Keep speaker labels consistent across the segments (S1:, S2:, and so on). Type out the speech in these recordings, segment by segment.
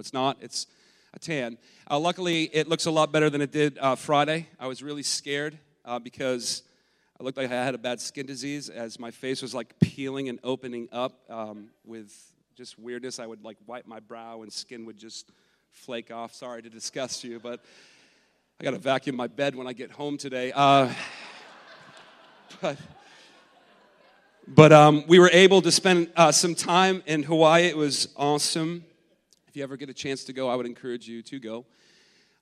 S1: It's not, it's a tan. Uh, luckily, it looks a lot better than it did uh, Friday. I was really scared uh, because I looked like I had a bad skin disease as my face was like peeling and opening up um, with just weirdness. I would like wipe my brow and skin would just flake off. Sorry to disgust you, but I got to vacuum my bed when I get home today. Uh, but but um, we were able to spend uh, some time in Hawaii. It was awesome. If you ever get a chance to go, I would encourage you to go.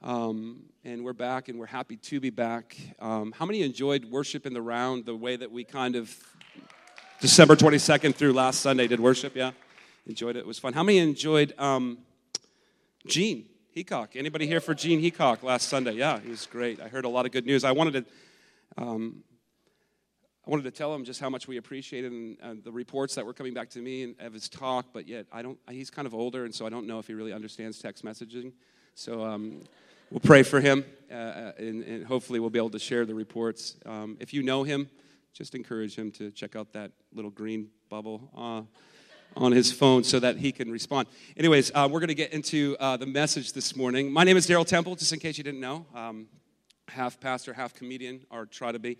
S1: Um, and we're back, and we're happy to be back. Um, how many enjoyed worship in the round the way that we kind of December 22nd through last Sunday did worship? Yeah, enjoyed it. It was fun. How many enjoyed um, Gene Heacock? Anybody here for Gene Heacock last Sunday? Yeah, he was great. I heard a lot of good news. I wanted to. Um, I wanted to tell him just how much we appreciated and, uh, the reports that were coming back to me and, of his talk, but yet I don't. He's kind of older, and so I don't know if he really understands text messaging. So um, we'll pray for him, uh, uh, and, and, hopefully we'll be able to share the reports. Um, if you know him, just encourage him to check out that little green bubble uh, on his phone so that he can respond. Anyways, uh, we're going to get into uh, the message this morning. My name is Daryl Temple, just in case you didn't know. Um, half pastor, half comedian, or try to be.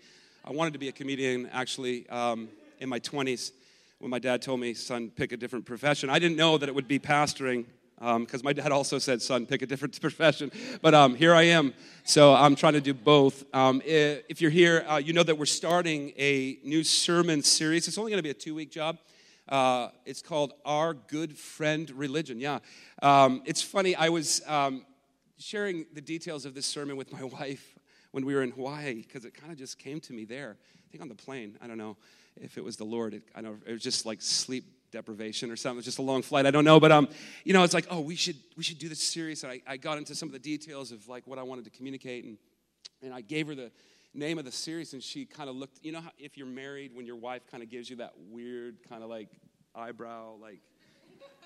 S1: I wanted to be a comedian actually um, in my 20s when my dad told me, son, pick a different profession. I didn't know that it would be pastoring because um, my dad also said, son, pick a different profession. But um, here I am. So I'm trying to do both. Um, if you're here, uh, you know that we're starting a new sermon series. It's only going to be a two week job. Uh, it's called Our Good Friend Religion. Yeah. Um, it's funny, I was um, sharing the details of this sermon with my wife when we were in Hawaii because it kind of just came to me there. I think on the plane. I don't know if it was the Lord. It, I know it was just like sleep deprivation or something. It was just a long flight. I don't know, but um, you know, it's like, oh, we should we should do this series. And I, I got into some of the details of like what I wanted to communicate, and and I gave her the name of the series, and she kind of looked. You know, how, if you're married, when your wife kind of gives you that weird kind of like eyebrow, like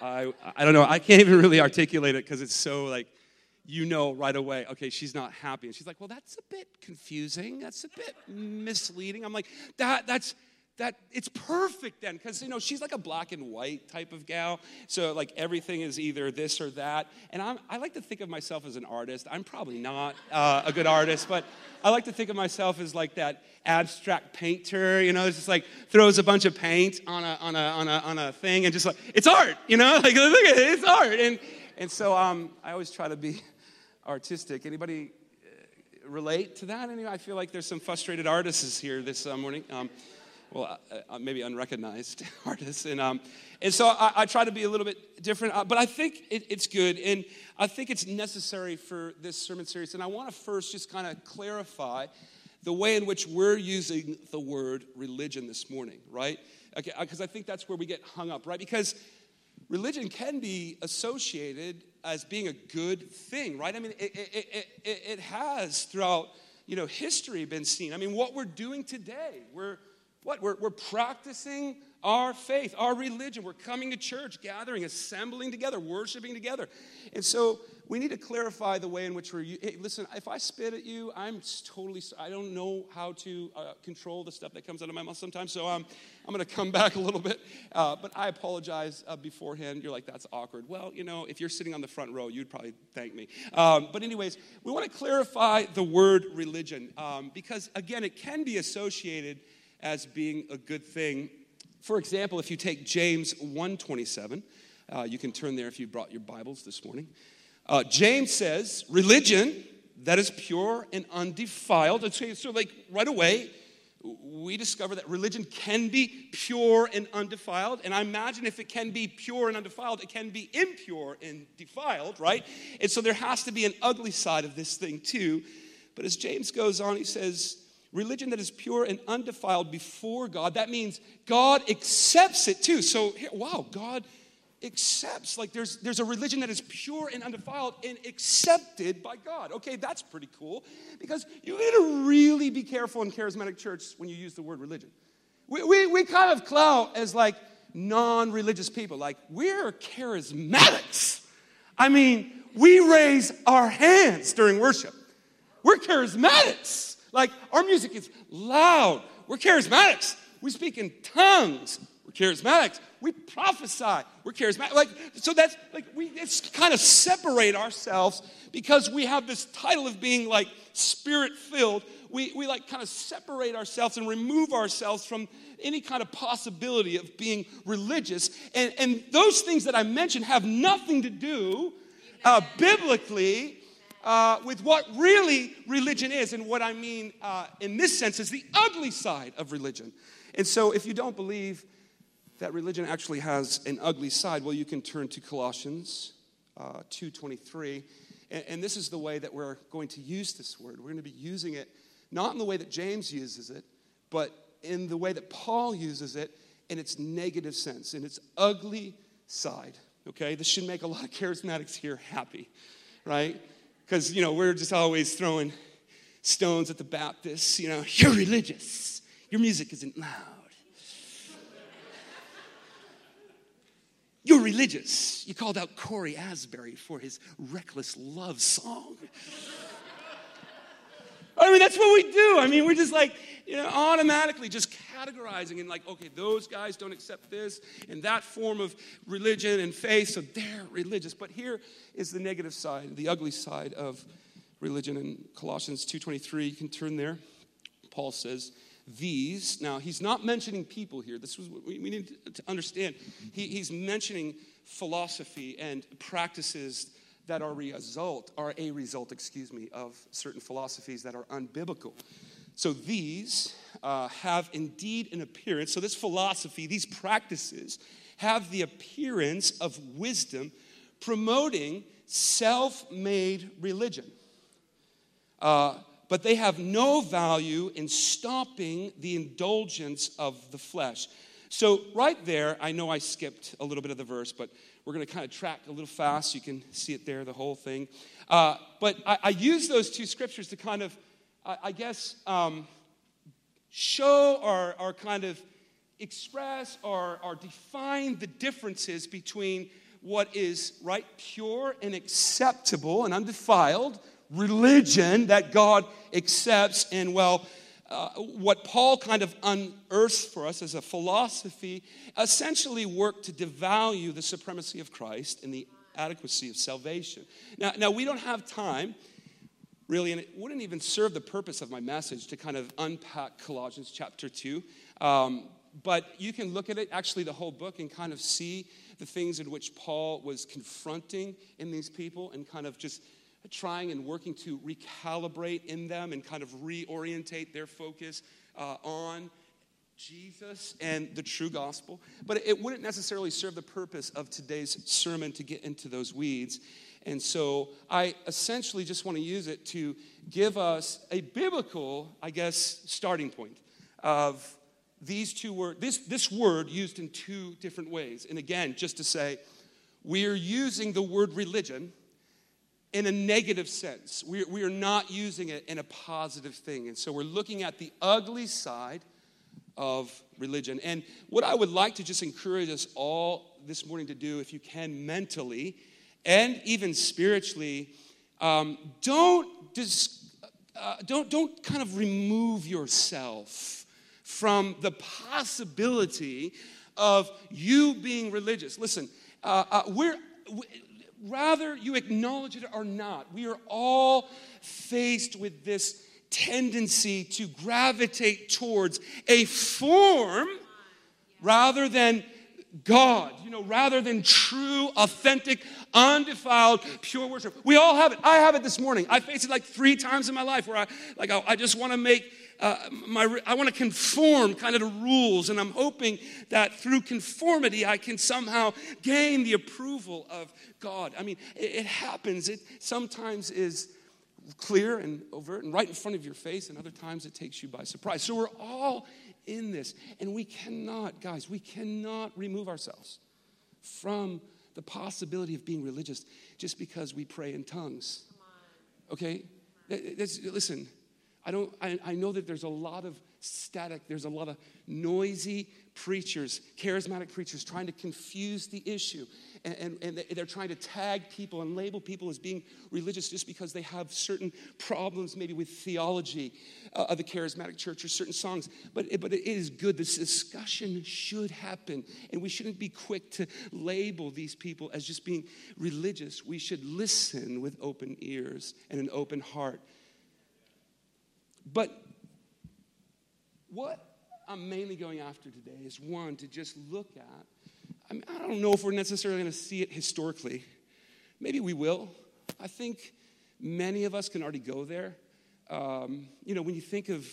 S1: I I don't know. I can't even really articulate it because it's so like you know right away, okay, she's not happy. And she's like, well, that's a bit confusing. That's a bit misleading. I'm like, that, that's, that it's perfect then because you know she's like a black and white type of gal so like everything is either this or that and I'm, i like to think of myself as an artist i'm probably not uh, a good artist but i like to think of myself as like that abstract painter you know it's just like throws a bunch of paint on a, on a, on a, on a thing and just like it's art you know like look at it it's art and, and so um, i always try to be artistic. Anybody uh, relate to that? Anyway, I feel like there's some frustrated artists here this uh, morning. Um, well, uh, uh, maybe unrecognized artists. And, um, and so I, I, try to be a little bit different, uh, but I think it, it's good. And I think it's necessary for this sermon series. And I want to first just kind of clarify the way in which we're using the word religion this morning, right? Because okay, I think that's where we get hung up, right? Because religion can be associated as being a good thing, right? I mean, it, it, it, it, has throughout, you know, history been seen. I mean, what we're doing today, we're, what? We're, we're practicing our faith, our religion. We're coming to church, gathering, assembling together, worshiping together. And so we need to clarify the way in which we're. Hey, listen, if I spit at you, I'm totally. I don't know how to uh, control the stuff that comes out of my mouth sometimes. So um, I'm going to come back a little bit. Uh, but I apologize uh, beforehand. You're like, that's awkward. Well, you know, if you're sitting on the front row, you'd probably thank me. Um, but, anyways, we want to clarify the word religion um, because, again, it can be associated as being a good thing. For example, if you take James 127, uh, you can turn there if you brought your Bibles this morning. Uh, James says, religion that is pure and undefiled. So, like, right away, we discover that religion can be pure and undefiled. And I imagine if it can be pure and undefiled, it can be impure and defiled, right? And so there has to be an ugly side of this thing, too. But as James goes on, he says, religion that is pure and undefiled before God, that means God accepts it too. So, wow, God accepts. Like there's, there's a religion that is pure and undefiled and accepted by God. Okay, that's pretty cool because you need to really be careful in charismatic church when you use the word religion. We, we, we kind of clout as like non religious people, like we're charismatics. I mean, we raise our hands during worship. We're charismatics. Like, our music is loud. We're charismatics. We speak in tongues. We're charismatics. We prophesy. We're charismatic. Like, so that's like we it's kind of separate ourselves because we have this title of being like spirit filled. We, we like kind of separate ourselves and remove ourselves from any kind of possibility of being religious. And, and those things that I mentioned have nothing to do uh, biblically uh, with what really religion is. And what I mean uh, in this sense is the ugly side of religion. And so if you don't believe that religion actually has an ugly side, well, you can turn to Colossians uh, 2.23. And, and this is the way that we're going to use this word. We're going to be using it not in the way that James uses it, but in the way that Paul uses it in its negative sense, in its ugly side. Okay? This should make a lot of charismatics here happy, right? Because, you know, we're just always throwing stones at the Baptists. You know, you're religious, your music isn't loud. You're religious. You called out Cory Asbury for his reckless love song. I mean, that's what we do. I mean, we're just like, you know, automatically just categorizing and like, okay, those guys don't accept this and that form of religion and faith, so they're religious. But here is the negative side, the ugly side of religion in Colossians 2:23. You can turn there. Paul says, these, now he's not mentioning people here. This was what we, need to understand. He, he's mentioning philosophy and practices that are result, are a result, excuse me, of certain philosophies that are unbiblical. So these uh, have indeed an appearance. So this philosophy, these practices, have the appearance of wisdom, promoting self-made religion. Uh, but they have no value in stopping the indulgence of the flesh. So, right there, I know I skipped a little bit of the verse, but we're going to kind of track a little fast. You can see it there, the whole thing. Uh, but I, I, use those two scriptures to kind of, I, I guess, um, show or, or kind of express or, or define the differences between what is right, pure, and acceptable and undefiled religion that God accepts, and well, uh, what Paul kind of unearths for us as a philosophy essentially worked to devalue the supremacy of Christ and the adequacy of salvation. Now, now we don't have time, really, and it wouldn't even serve the purpose of my message to kind of unpack Colossians chapter 2. Um, but you can look at it, actually, the whole book, and kind of see the things in which Paul was confronting in these people and kind of just trying and working to recalibrate in them and kind of reorientate their focus uh, on Jesus and the true gospel. But it wouldn't necessarily serve the purpose of today's sermon to get into those weeds. And so I essentially just want to use it to give us a biblical, I guess, starting point of these two words, this, this word used in two different ways. And again, just to say, we are using the word religion in a negative sense. We, we are not using it in a positive thing. And so we're looking at the ugly side of religion. And what I would like to just encourage us all this morning to do, if you can mentally and even spiritually, um, don't, dis, uh, don't, don't kind of remove yourself from the possibility of you being religious. Listen, uh, uh, we're, rather you acknowledge it or not, we are all faced with this tendency to gravitate towards a form rather than God, you know, rather than true, authentic, undefiled, pure worship. We all have it. I have it this morning. I faced it like three times in my life where I, like, I, I just want to make uh, my, I want to conform kind of to rules, and I'm hoping that through conformity I can somehow gain the approval of God. I mean, it, it happens. It sometimes is clear and overt and right in front of your face, and other times it takes you by surprise. So we're all in this, and we cannot, guys, we cannot remove ourselves from the possibility of being religious just because we pray in tongues. Okay? Listen, I, don't, I, I know that there's a lot of static, there's a lot of noisy preachers, charismatic preachers, trying to confuse the issue. And, and, and, they're trying to tag people and label people as being religious just because they have certain problems, maybe with theology uh, of the charismatic church or certain songs. But, but it is good. This discussion should happen. And we shouldn't be quick to label these people as just being religious. We should listen with open ears and an open heart. But what I'm mainly going after today is one, to just look at. I, mean, I don't know if we're necessarily going to see it historically. Maybe we will. I think many of us can already go there. Um, you know, when you think of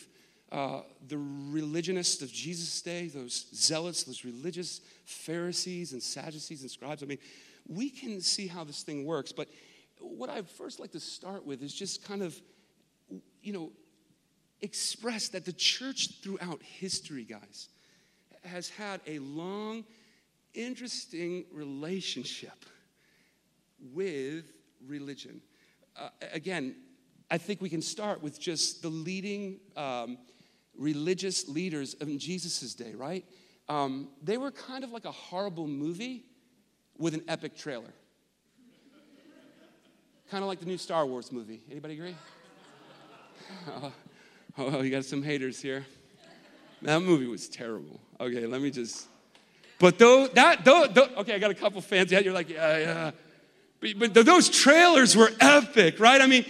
S1: uh, the religionists of Jesus' day, those zealots, those religious Pharisees and Sadducees and scribes, I mean, we can see how this thing works. But what I'd first like to start with is just kind of, you know, express that the church throughout history, guys, has had a long, interesting relationship with religion. Uh, again, I think we can start with just the leading um, religious leaders of Jesus' day, right? Um, they were kind of like a horrible movie with an epic trailer. kind of like the new Star Wars movie. Anybody agree? Oh, you got some haters here. That movie was terrible. Okay, let me just. But though that though, though okay, I got a couple fans. Yeah, you're like yeah yeah. But, but those trailers were epic, right? I mean,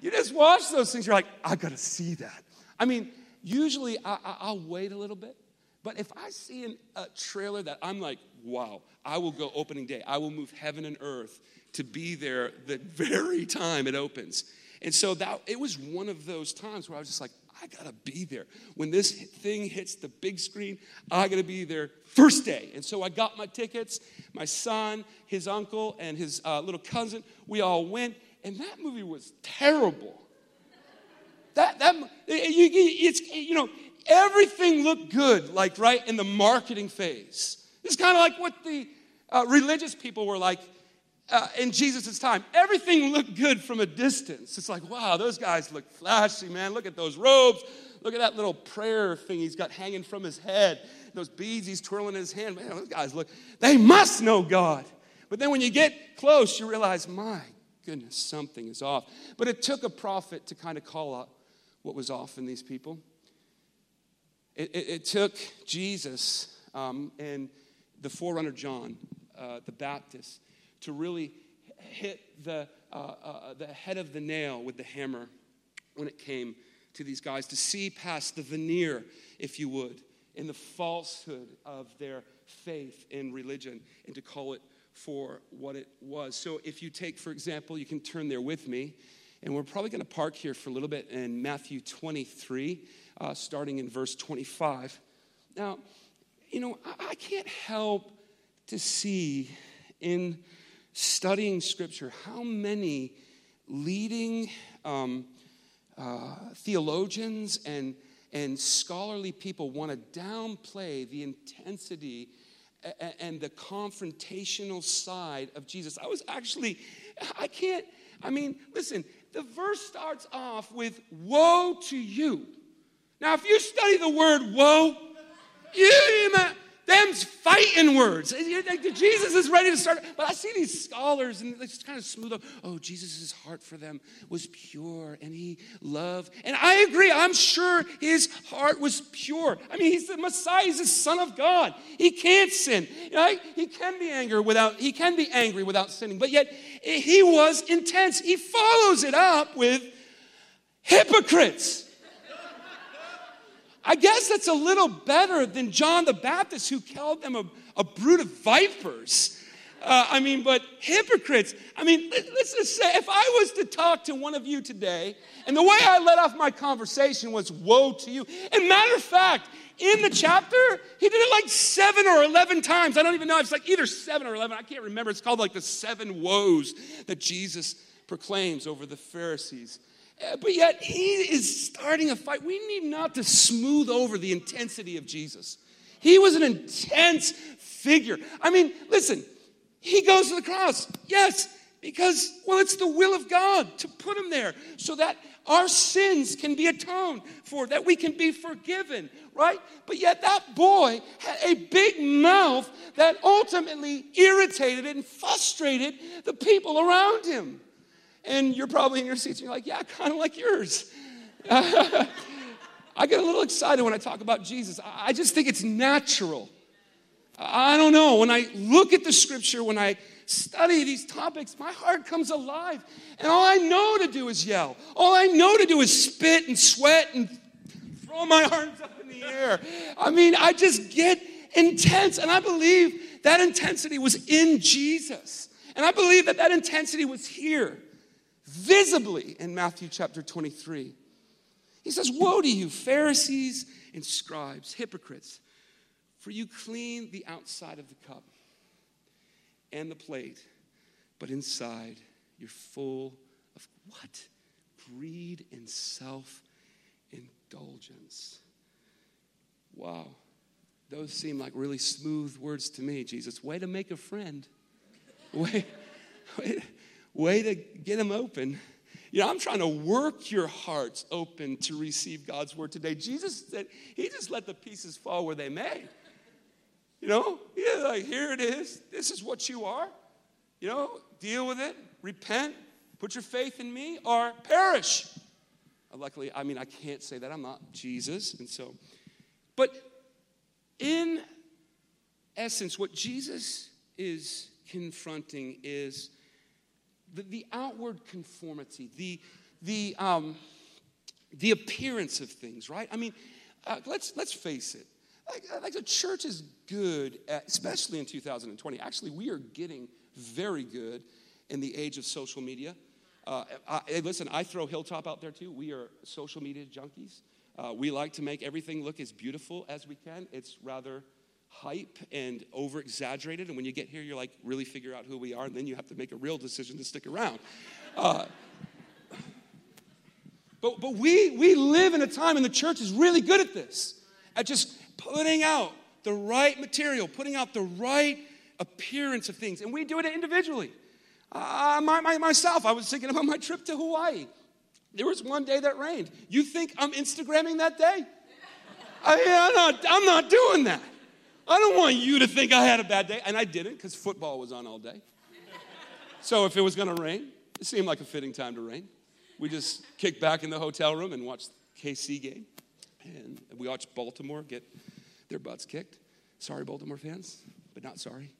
S1: you just watch those things. You're like, I gotta see that. I mean, usually I, will wait a little bit, but if I see an, a trailer that I'm like, wow, I will go opening day. I will move heaven and earth to be there the very time it opens. And so that it was one of those times where I was just like, I gotta be there. When this thing hits the big screen, I gotta be there first day. And so I got my tickets. My son, his uncle, and his uh, little cousin, we all went, and that movie was terrible. That, that, it's, you know, everything looked good, like right in the marketing phase. It's kind of like what the uh, religious people were like uh, in Jesus' time. Everything looked good from a distance. It's like, wow, those guys look flashy, man. Look at those robes. Look at that little prayer thing he's got hanging from his head. Those beads he's twirling in his hand. Man, those guys look, they must know God. But then when you get close, you realize, my goodness, something is off. But it took a prophet to kind of call out what was off in these people. It, it, it took Jesus um, and the forerunner John, uh, the Baptist, to really hit the, uh, uh, the head of the nail with the hammer when it came to these guys, to see past the veneer, if you would, in the falsehood of their faith in religion, and to call it for what it was. So, if you take, for example, you can turn there with me, and we're probably going to park here for a little bit in Matthew 23, uh, starting in verse 25. Now, you know, I, I can't help to see in studying Scripture, how many leading um, uh, theologians and, and scholarly people want to downplay the intensity and the confrontational side of Jesus. I was actually, I can't, I mean, listen, the verse starts off with, Woe to you. Now, if you study the word woe, you, Them's fighting words. Jesus is ready to start. But I see these scholars and they just kind of smooth up. Oh, Jesus' heart for them was pure and he loved. And I agree. I'm sure his heart was pure. I mean, he's the Messiah. He's the Son of God. He can't sin. Right? He can be angry without. He can be angry without sinning. But yet eh, he was intense. He follows it up with hypocrites. I guess that's a little better than John the Baptist, who called them a, a brood of vipers. Uh, I mean, but hypocrites. I mean, let's just say if I was to talk to one of you today, and the way I let off my conversation was, Woe to you. And matter of fact, in the chapter, he did it like seven or 11 times. I don't even know. It's like either seven or 11. I can't remember. It's called like the seven woes that Jesus proclaims over the Pharisees. Uh, but yet he is starting a fight. We need not to smooth over the intensity of Jesus. He was an intense figure. I mean, listen, he goes to the cross. Yes, Because, well, it's the will of God to put him there so that our sins can be atoned for, that we can be forgiven, right? But yet that boy had a big mouth that ultimately irritated and frustrated the people around him. And you're probably in your seats and you're like, yeah, kind of like yours. I get a little excited when I talk about Jesus. I just think it's natural. I don't know. When I look at the scripture, when I study these topics, my heart comes alive. And all I know to do is yell. All I know to do is spit and sweat and throw my arms up in the air. I mean, I just get intense. And I believe that intensity was in Jesus. And I believe that that intensity was here, visibly in Matthew chapter 23. He says, Woe to you, Pharisees and scribes, hypocrites, for you clean the outside of the cup and the plate, but inside you're full of what? Greed and self indulgence. Wow. Those seem like really smooth words to me, Jesus. Way to make a friend. Way, way to get them open. You know, I'm trying to work your hearts open to receive God's word today. Jesus said, He just let the pieces fall where they may. You know, yeah, like here it is. This is what you are. You know, deal with it, repent, put your faith in me, or perish. Uh, luckily, I mean, I can't say that. I'm not Jesus. And so, but in essence, what Jesus is confronting is the, the outward conformity, the, the, um, the appearance of things, right? I mean, uh, let's, let's face it. Like, like the church is good, at, especially in 2020. Actually, we are getting very good in the age of social media. Uh, I, listen, I throw Hilltop out there too. We are social media junkies. Uh, we like to make everything look as beautiful as we can. It's rather hype and over exaggerated. And when you get here, you're like, really figure out who we are, and then you have to make a real decision to stick around. Uh, but but we, we live in a time, and the church is really good at this, at just putting out the right material, putting out the right appearance of things. And we do it individually. Uh, my, my, myself, I was thinking about my trip to Hawaii. There was one day that rained. You think I'm Instagramming that day? I, am not, I'm not doing that. I don't want you to think I had a bad day. And I didn't because football was on all day. So if it was going to rain, it seemed like a fitting time to rain. We just kicked back in the hotel room and watched the KC game. And we watched Baltimore get their butts kicked. Sorry, Baltimore fans, but not sorry.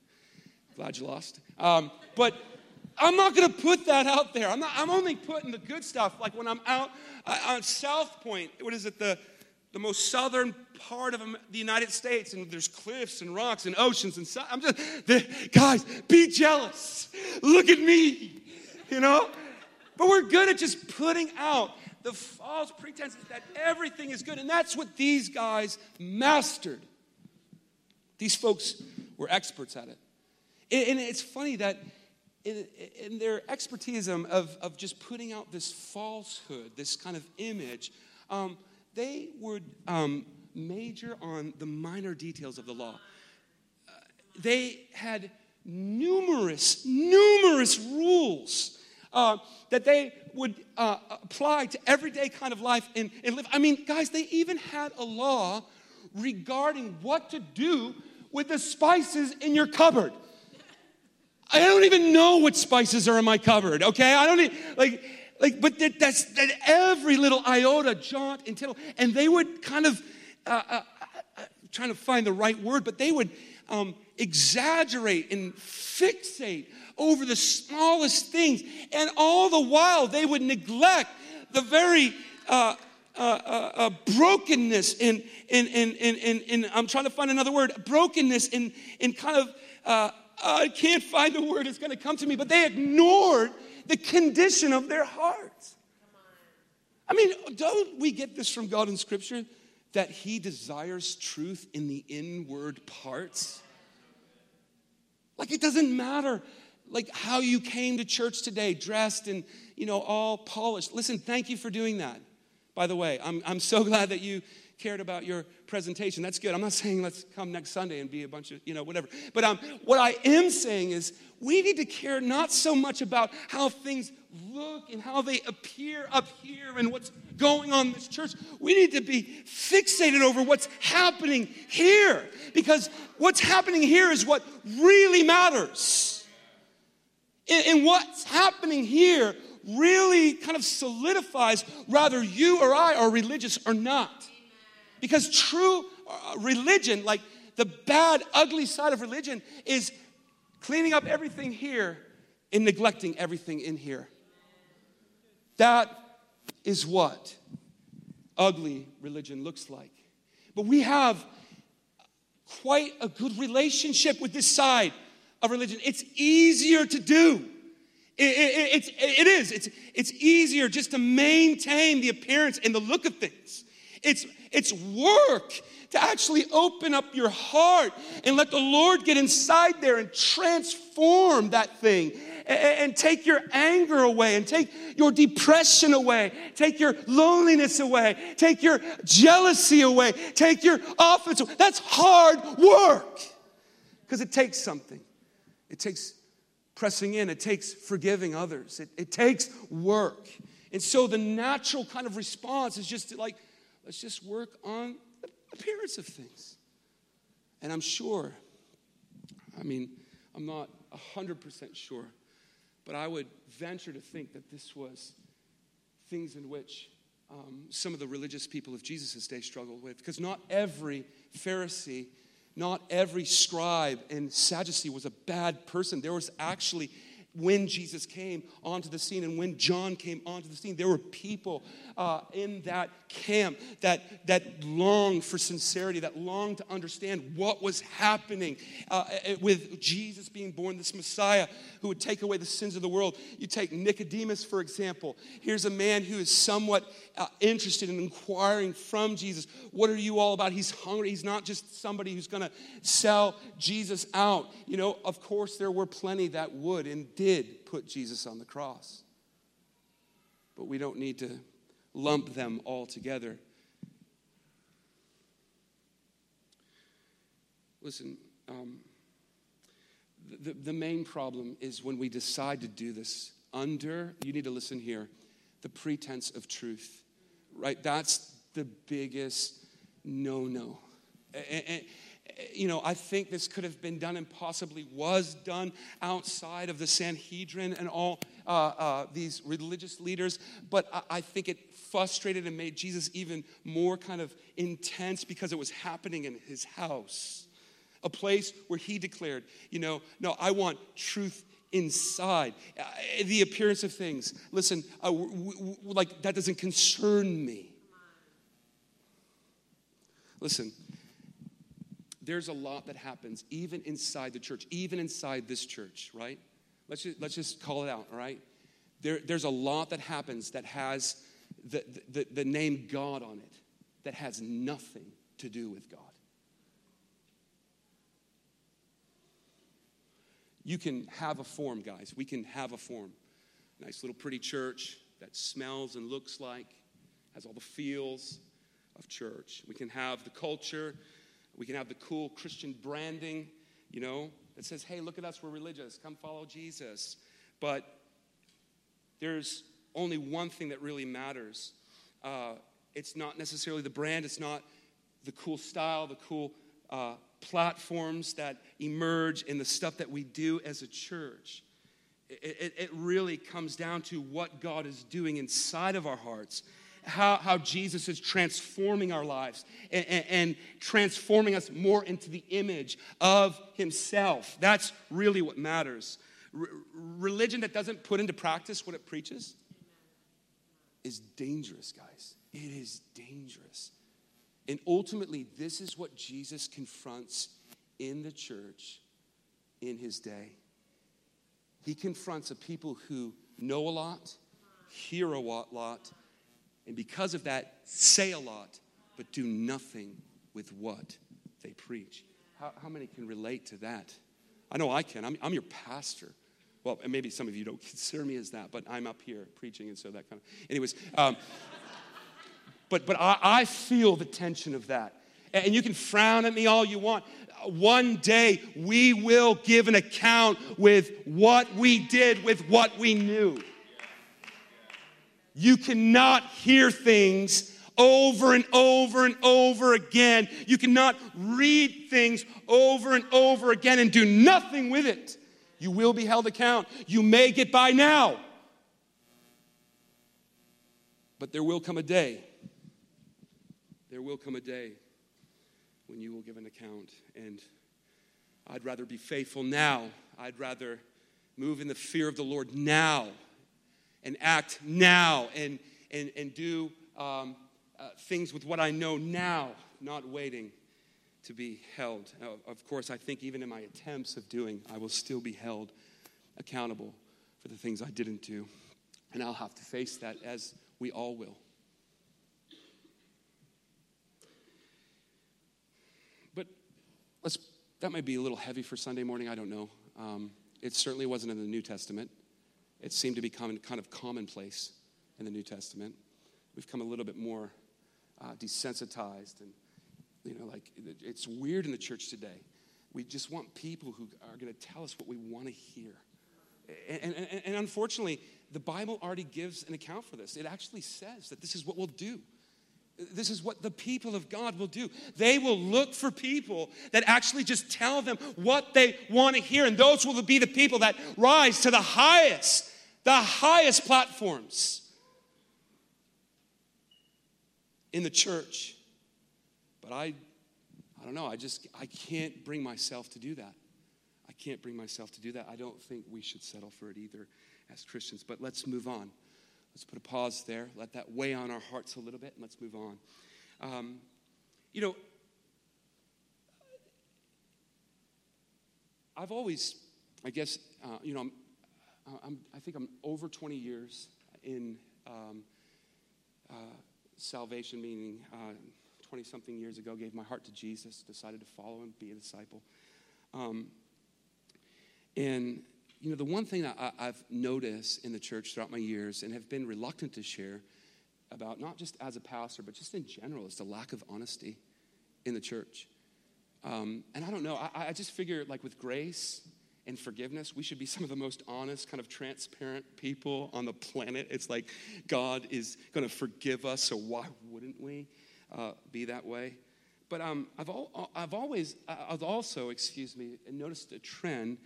S1: Glad you lost. Um, but I'm not going to put that out there. I'm, not, I'm only putting the good stuff. Like when I'm out on South Point, what is it, the, the most southern part of the United States, and there's cliffs and rocks and oceans and stuff. I'm just, the, guys, be jealous. Look at me, you know? But we're good at just putting out the false pretenses that everything is good. And that's what these guys mastered. These folks were experts at it. And it's funny that in, their expertise of, of just putting out this falsehood, this kind of image, um, they would um, major on the minor details of the law. Uh, they had numerous, numerous rules uh, that they would uh, apply to everyday kind of life and, and live. I mean, guys, they even had a law regarding what to do with the spices in your cupboard. I don't even know what spices are in my cupboard, okay? I don't even, like, like, but that, that's that every little iota, jaunt, and tittle, and they would kind of, uh, uh, uh, trying to find the right word, but they would um, exaggerate and fixate over the smallest things. And all the while, they would neglect the very uh, uh, uh, brokenness in, in, in, in, in, I'm trying to find another word, brokenness in, in kind of, I can't find the word, it's going to come to me, but they ignored the condition of their hearts. I mean, don't we get this from God in Scripture that He desires truth in the inward parts? Like, it doesn't matter like how you came to church today, dressed and, you know, all polished. Listen, thank you for doing that. By the way, I'm, I'm so glad that you cared about your presentation. That's good. I'm not saying let's come next Sunday and be a bunch of, you know, whatever. But um, what I am saying is we need to care not so much about how things look and how they appear up here and what's going on in this church. We need to be fixated over what's happening here because what's happening here is what really matters. And, what's happening here really kind of solidifies whether you or I are religious or not. Because true uh, religion, like the bad, ugly side of religion, is cleaning up everything here and neglecting everything in here. That is what ugly religion looks like. But we have quite a good relationship with this side of religion. It's easier to do. It, it, it's, it is. It's, it's easier just to maintain the appearance and the look of things. It's, it's work to actually open up your heart and let the Lord get inside there and transform that thing and, take your anger away and take your depression away, take your loneliness away, take your jealousy away, take your offense away. That's hard work because it takes something. It takes pressing in, it takes forgiving others, it, it takes work. And so the natural kind of response is just to like, let's just work on the appearance of things. And I'm sure, I mean, I'm not 100% sure, but I would venture to think that this was things in which um, some of the religious people of Jesus' day struggled with. Because not every Pharisee not every scribe and Sadducee was a bad person. There was actually, when Jesus came onto the scene and when John came onto the scene, there were people uh, in that camp that, that longed for sincerity, that longed to understand what was happening uh, with Jesus being born, this Messiah who would take away the sins of the world. You take Nicodemus, for example. Here's a man who is somewhat uh, interested in inquiring from Jesus. What are you all about? He's hungry. He's not just somebody who's going to sell Jesus out. You know, of course, there were plenty that would and did put Jesus on the cross. But we don't need to lump them all together. Listen, um, the, the main problem is when we decide to do this under, you need to listen here, the pretense of truth right? That's the biggest no no. You know, I think this could have been done and possibly was done outside of the Sanhedrin and all uh, uh, these religious leaders, but I, I think it frustrated and made Jesus even more kind of intense because it was happening in his house. A place where he declared, you know, no, I want truth inside. Uh, the appearance of things. Listen, uh, w- w- like that doesn't concern me. Listen, there's a lot that happens even inside the church, even inside this church, right? Let's just, let's just call it out, all right? There, there's a lot that happens that has the, the, the name God on it that has nothing to do with God. You can have a form, guys. We can have a form. Nice little pretty church that smells and looks like, has all the feels of church. We can have the culture. We can have the cool Christian branding, you know, that says, hey, look at us, we're religious. Come follow Jesus. But there's only one thing that really matters. Uh, it's not necessarily the brand, it's not the cool style, the cool uh, platforms that emerge in the stuff that we do as a church. It, it, it, really comes down to what God is doing inside of our hearts, how, how Jesus is transforming our lives and, and, and transforming us more into the image of Himself. That's really what matters. Religion that doesn't put into practice what it preaches is dangerous, guys. It is dangerous. And ultimately, this is what Jesus confronts in the church in his day. He confronts a people who know a lot, hear a lot, and because of that, say a lot, but do nothing with what they preach. How, how many can relate to that? I know I can. I'm, I'm your pastor. Well, maybe some of you don't consider me as that, but I'm up here preaching, and so that kind of. Anyways, um, But, but I, I feel the tension of that. And you can frown at me all you want. One day we will give an account with what we did, with what we knew. You cannot hear things over and over and over again. You cannot read things over and over again and do nothing with it. You will be held account. You may get by now, but there will come a day. There will come a day when you will give an account. And I'd rather be faithful now. I'd rather move in the fear of the Lord now and act now and, and, and do um, uh, things with what I know now, not waiting to be held. Now, of course, I think even in my attempts of doing, I will still be held accountable for the things I didn't do. And I'll have to face that as we all will. But let's, that might be a little heavy for Sunday morning. I don't know. Um, it certainly wasn't in the New Testament. It seemed to become kind of commonplace in the New Testament. We've come a little bit more uh, desensitized and you know like it's weird in the church today. We just want people who are going to tell us what we want to hear and, and, and unfortunately the bible already gives an account for this. It actually says that this is what we'll do this is what the people of God will do. They will look for people that actually just tell them what they want to hear. And those will be the people that rise to the highest, the highest platforms in the church. But I, I don't know, I just, I can't bring myself to do that. I can't bring myself to do that. I don't think we should settle for it either as Christians. But let's move on. Let's put a pause there. Let that weigh on our hearts a little bit, and let's move on. Um, you know, I've always, I guess, uh, you know, I'm, I'm, i think I'm over 20 years in um, uh, salvation, meaning 20 uh, something years ago, gave my heart to Jesus, decided to follow him, be a disciple. Um, and, you know, the one thing that I, I've noticed in the church throughout my years and have been reluctant to share about, not just as a pastor, but just in general, is the lack of honesty in the church. Um, and I don't know, I, I just figure, like, with grace and forgiveness, we should be some of the most honest, kind of transparent people on the planet. It's like God is going to forgive us, so why wouldn't we uh, be that way? But um, I've, al- I've always, I've also, excuse me, noticed a trend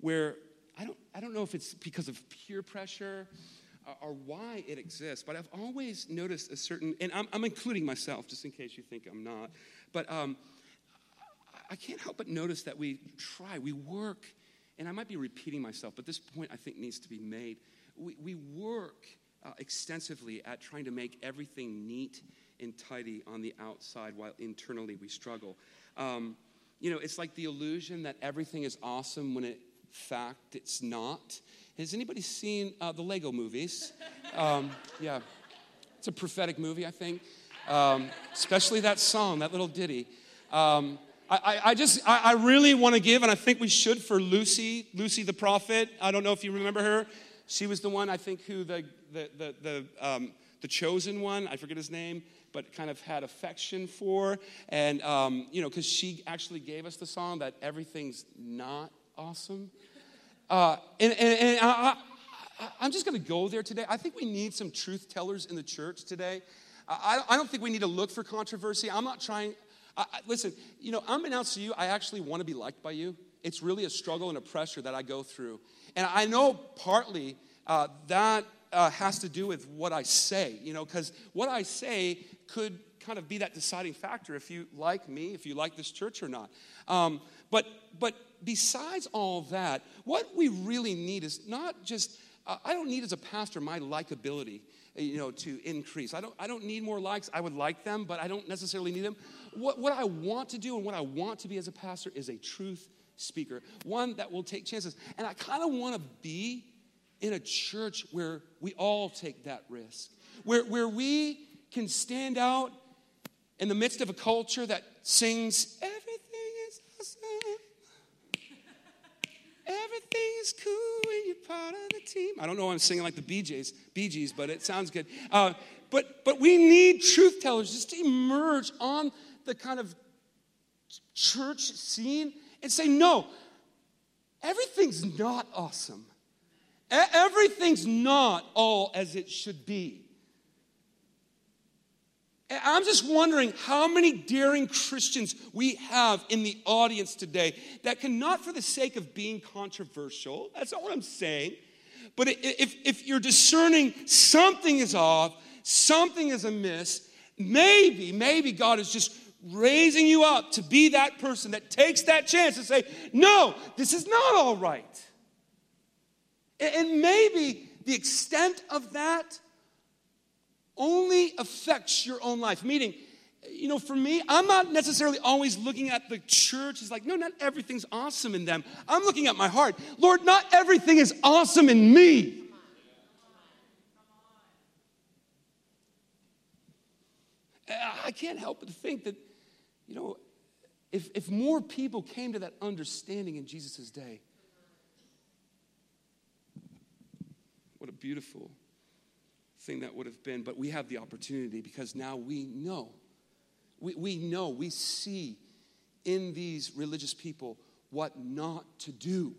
S1: where I don't, I don't know if it's because of peer pressure or, or why it exists, but I've always noticed a certain, and I'm, I'm including myself just in case you think I'm not, but um, I can't help but notice that we try, we work and I might be repeating myself, but this point I think needs to be made. We, we work uh, extensively at trying to make everything neat and tidy on the outside while internally we struggle. Um, you know, it's like the illusion that everything is awesome when in fact it's not. Has anybody seen uh, the Lego movies? Um, yeah, it's a prophetic movie, I think. Um, especially that song, that little ditty. Um, I, I just, I, I really want to give, and I think we should for Lucy, Lucy the prophet. I don't know if you remember her. She was the one, I think, who the, the, the, the, um, the chosen one, I forget his name, but kind of had affection for. And, um, you know, because she actually gave us the song that everything's not awesome. Uh, and and, and I, I, am just going to go there today. I think we need some truth tellers in the church today. I, I don't think we need to look for controversy. I'm not trying, I, listen, you know, I'm unbeknownst to you, I actually want to be liked by you. It's really a struggle and a pressure that I go through. And I know partly uh, that uh, has to do with what I say, you know, because what I say could kind of be that deciding factor if you like me, if you like this church or not. Um, but, but besides all that, what we really need is not just, uh, I don't need as a pastor my likability you know, to increase. I don't, I don't need more likes. I would like them, but I don't necessarily need them. What, what I want to do and what I want to be as a pastor is a truth speaker, one that will take chances. And I kind of want to be in a church where we all take that risk, where, where we can stand out in the midst of a culture that sings, Everything is awesome. Everything is cool when you're part of the team. I don't know why I'm singing like the BJs, Gees but it sounds good. Uh, but, but we need truth tellers just to emerge on the kind of church scene and say, no, everything's not awesome. Everything's not all as it should be. I'm just wondering how many daring Christians we have in the audience today that can, not for the sake of being controversial, that's not what I'm saying, but if, if you're discerning something is off, something is amiss, maybe, maybe God is just raising you up to be that person that takes that chance and say, no, this is not all right. And maybe the extent of that only affects your own life. Meaning, you know, for me, I'm not necessarily always looking at the church It's like, no, not everything's awesome in them. I'm looking at my heart. Lord, not everything is awesome in me. Uh, I can't help but think that, you know, if, if more people came to that understanding in Jesus' day, what a beautiful thing that would have been. But we have the opportunity because now we know. We, we know, we see in these religious people what not to do.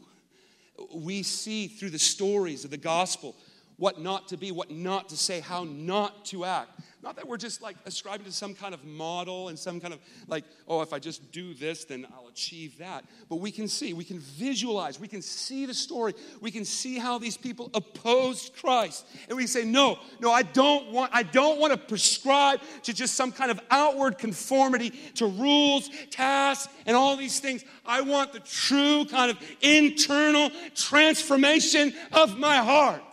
S1: We see through the stories of the gospel what not to be, what not to say, how not to act. Not that we're just like ascribing to some kind of model and some kind of like, oh, if I just do this, then I'll achieve that. But we can see, we can visualize, we can see the story, we can see how these people opposed Christ. And we say, no, no, I don't want, I don't want to prescribe to just some kind of outward conformity to rules, tasks, and all these things. I want the true kind of internal transformation of my heart.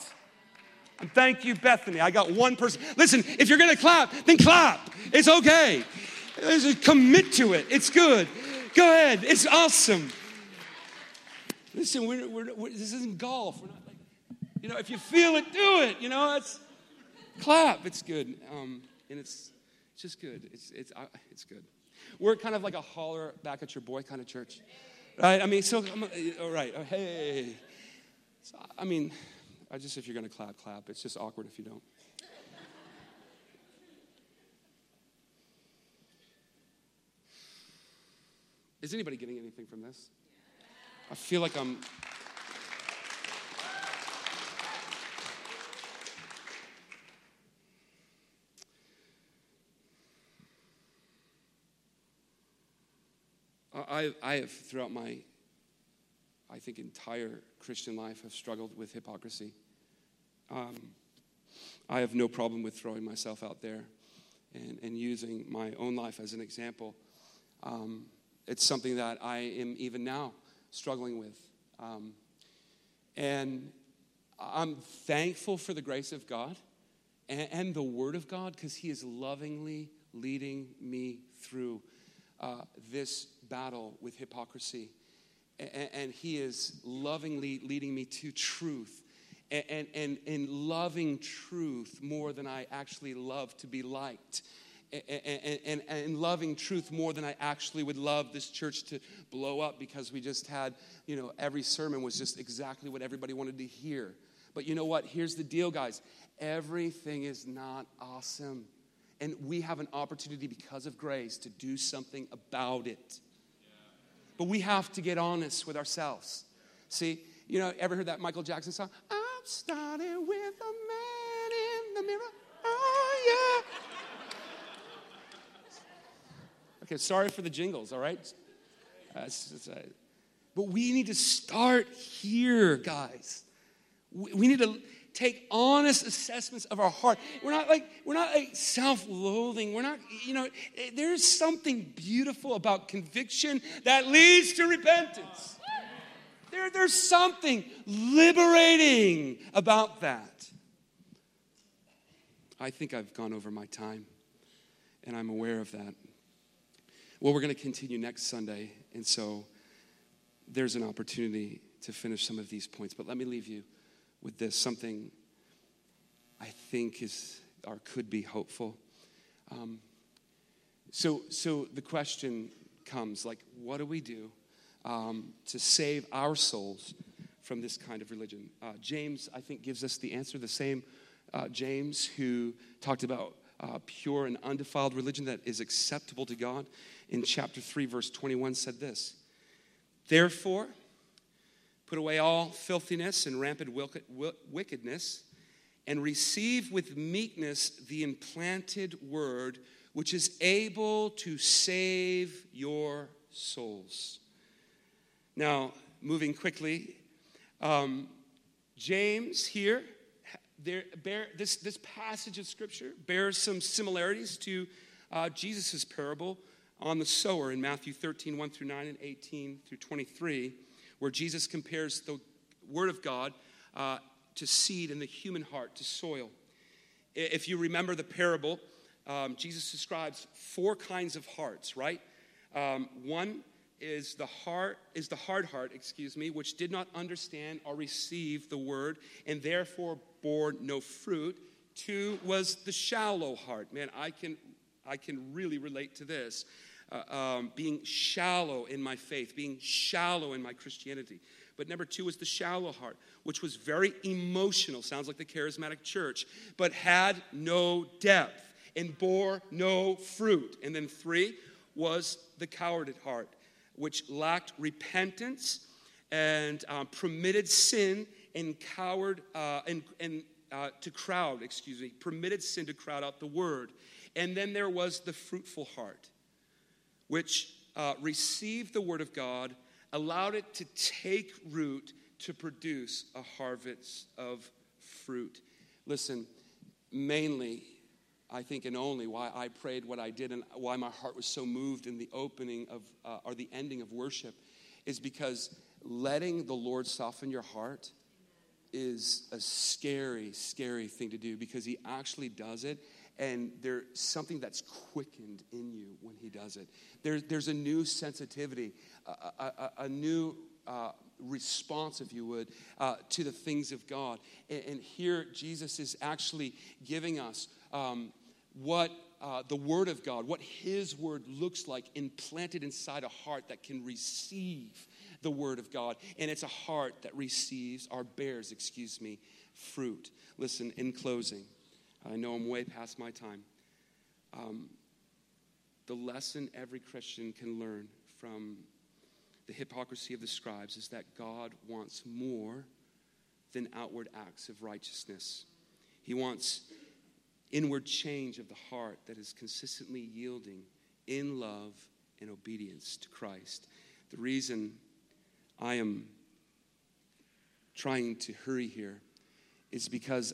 S1: And thank you, Bethany. I got one person. Listen, if you're to clap, then clap. It's okay. Commit to it. It's good. Go ahead. It's awesome. Listen, we're, we're, we're, this isn't golf. We're not like, you know, if you feel it, do it. You know, it's clap. It's good. Um, and it's, it's just good. It's, it's, uh, it's good. We're kind of like a holler back at your boy kind of church. Right? I mean, so, I'm, all right. Oh, hey. So, I mean, I just, if you're going to clap, clap. It's just awkward if you don't. Is anybody getting anything from this? I feel like I'm. I, I have, throughout my I think, entire Christian life have struggled with hypocrisy. Um, I have no problem with throwing myself out there and, and using my own life as an example. Um, it's something that I am even now struggling with. Um, and I'm thankful for the grace of God and, and the Word of God because He is lovingly leading me through uh, this battle with hypocrisy and, he is lovingly leading me to truth and, and, and loving truth more than I actually love to be liked. And, and, and, loving truth more than I actually would love this church to blow up because we just had, you know, every sermon was just exactly what everybody wanted to hear. But you know what? Here's the deal, guys everything is not awesome. And we have an opportunity because of grace to do something about it. But we have to get honest with ourselves. See, you know, ever heard that Michael Jackson song? I'm starting with a man in the mirror. Oh, yeah. Okay, sorry for the jingles, all right? Uh, but we need to start here, guys. We need to take honest assessments of our heart. We're not like we're not like self-loathing. We're not, you know, there's something beautiful about conviction that leads to repentance. There, there's something liberating about that. I think I've gone over my time, and I'm aware of that. Well, we're going to continue next Sunday, and so there's an opportunity to finish some of these points. But let me leave you with this something I think is or could be hopeful. Um, so, so the question comes like, what do we do um, to save our souls from this kind of religion. Uh, James, I think, gives us the answer. The same uh, James who talked about uh, pure and undefiled religion that is acceptable to God in chapter 3, verse 21 said this Therefore, put away all filthiness and rampant wickedness, and receive with meekness the implanted word, which is able to save your souls. Now, moving quickly, um, James here there bear, this, this passage of scripture bears some similarities to uh, Jesus' parable on the sower in Matthew 13, 1 through 9, and 18 through 23, where Jesus compares the word of God uh, to seed in the human heart, to soil. If you remember the parable, um, Jesus describes four kinds of hearts, right? Um, one is the heart is the hard heart excuse me which did not understand or receive the word and therefore bore no fruit two was the shallow heart man i can i can really relate to this uh, um, being shallow in my faith being shallow in my christianity but number two was the shallow heart which was very emotional sounds like the charismatic church but had no depth and bore no fruit and then three was the cowarded heart which lacked repentance and um, permitted sin and coward uh, and, and uh, to crowd, excuse me, permitted sin to crowd out the word. And then there was the fruitful heart, which uh, received the word of God, allowed it to take root to produce a harvest of fruit. Listen, mainly I think, and only why I prayed what I did and why my heart was so moved in the opening of, uh, or the ending of worship, is because letting the Lord soften your heart is a scary, scary thing to do because He actually does it. And there's something that's quickened in you when He does it. There, there's a new sensitivity, a, a, a new uh, response, if you would, uh, to the things of God. And, and, here, Jesus is actually giving us um, what uh, the Word of God, what His Word looks like implanted inside a heart that can receive the Word of God. And it's a heart that receives, or bears, excuse me, fruit. Listen, in closing, I know I'm way past my time. Um, the lesson every Christian can learn from the hypocrisy of the scribes is that God wants more than outward acts of righteousness. He wants inward change of the heart that is consistently yielding in love and obedience to Christ. The reason I am trying to hurry here is because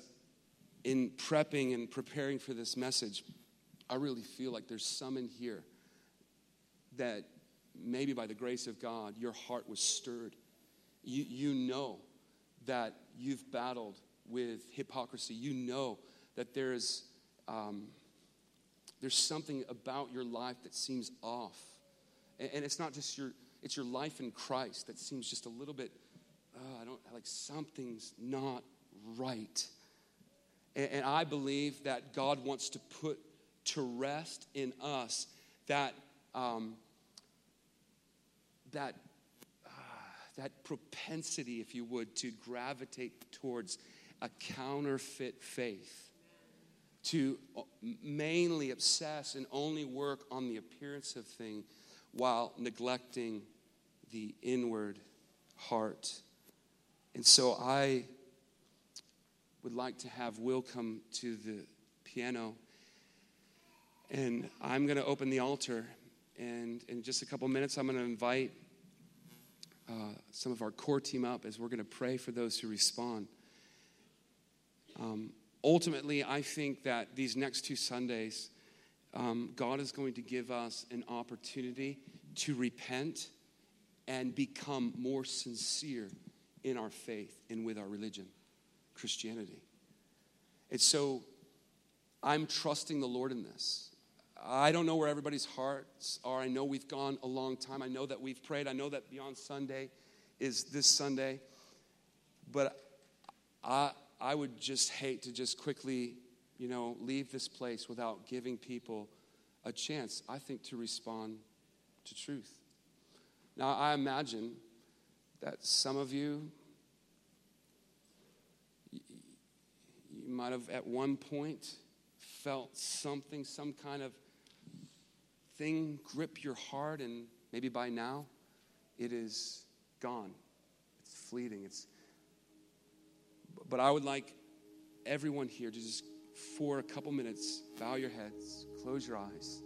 S1: in prepping and preparing for this message, I really feel like there's some in here that maybe by the grace of God, your heart was stirred. You, you know that you've battled with hypocrisy. You know that there's, um, there's something about your life that seems off. And, and, it's not just your, it's your life in Christ that seems just a little bit, uh, I don't, like something's not right. And, I believe that God wants to put to rest in us that, um, that, uh, that propensity, if you would, to gravitate towards a counterfeit faith to mainly obsess and only work on the appearance of thing while neglecting the inward heart. And so I would like to have Will come to the piano. And I'm going to open the altar. And in just a couple minutes, I'm going to invite uh, some of our core team up as we're going to pray for those who respond. Um, ultimately, I think that these next two Sundays, um, God is going to give us an opportunity to repent and become more sincere in our faith and with our religion, Christianity. And so I'm trusting the Lord in this. I don't know where everybody's hearts are. I know we've gone a long time. I know that we've prayed. I know that Beyond Sunday is this Sunday. But I, I would just hate to just quickly, you know, leave this place without giving people a chance, I think, to respond to truth. Now, I imagine that some of you Might have at one point felt something, some kind of thing grip your heart, and maybe by now it is gone. It's fleeting. It's but I would like everyone here to just for a couple minutes bow your heads, close your eyes.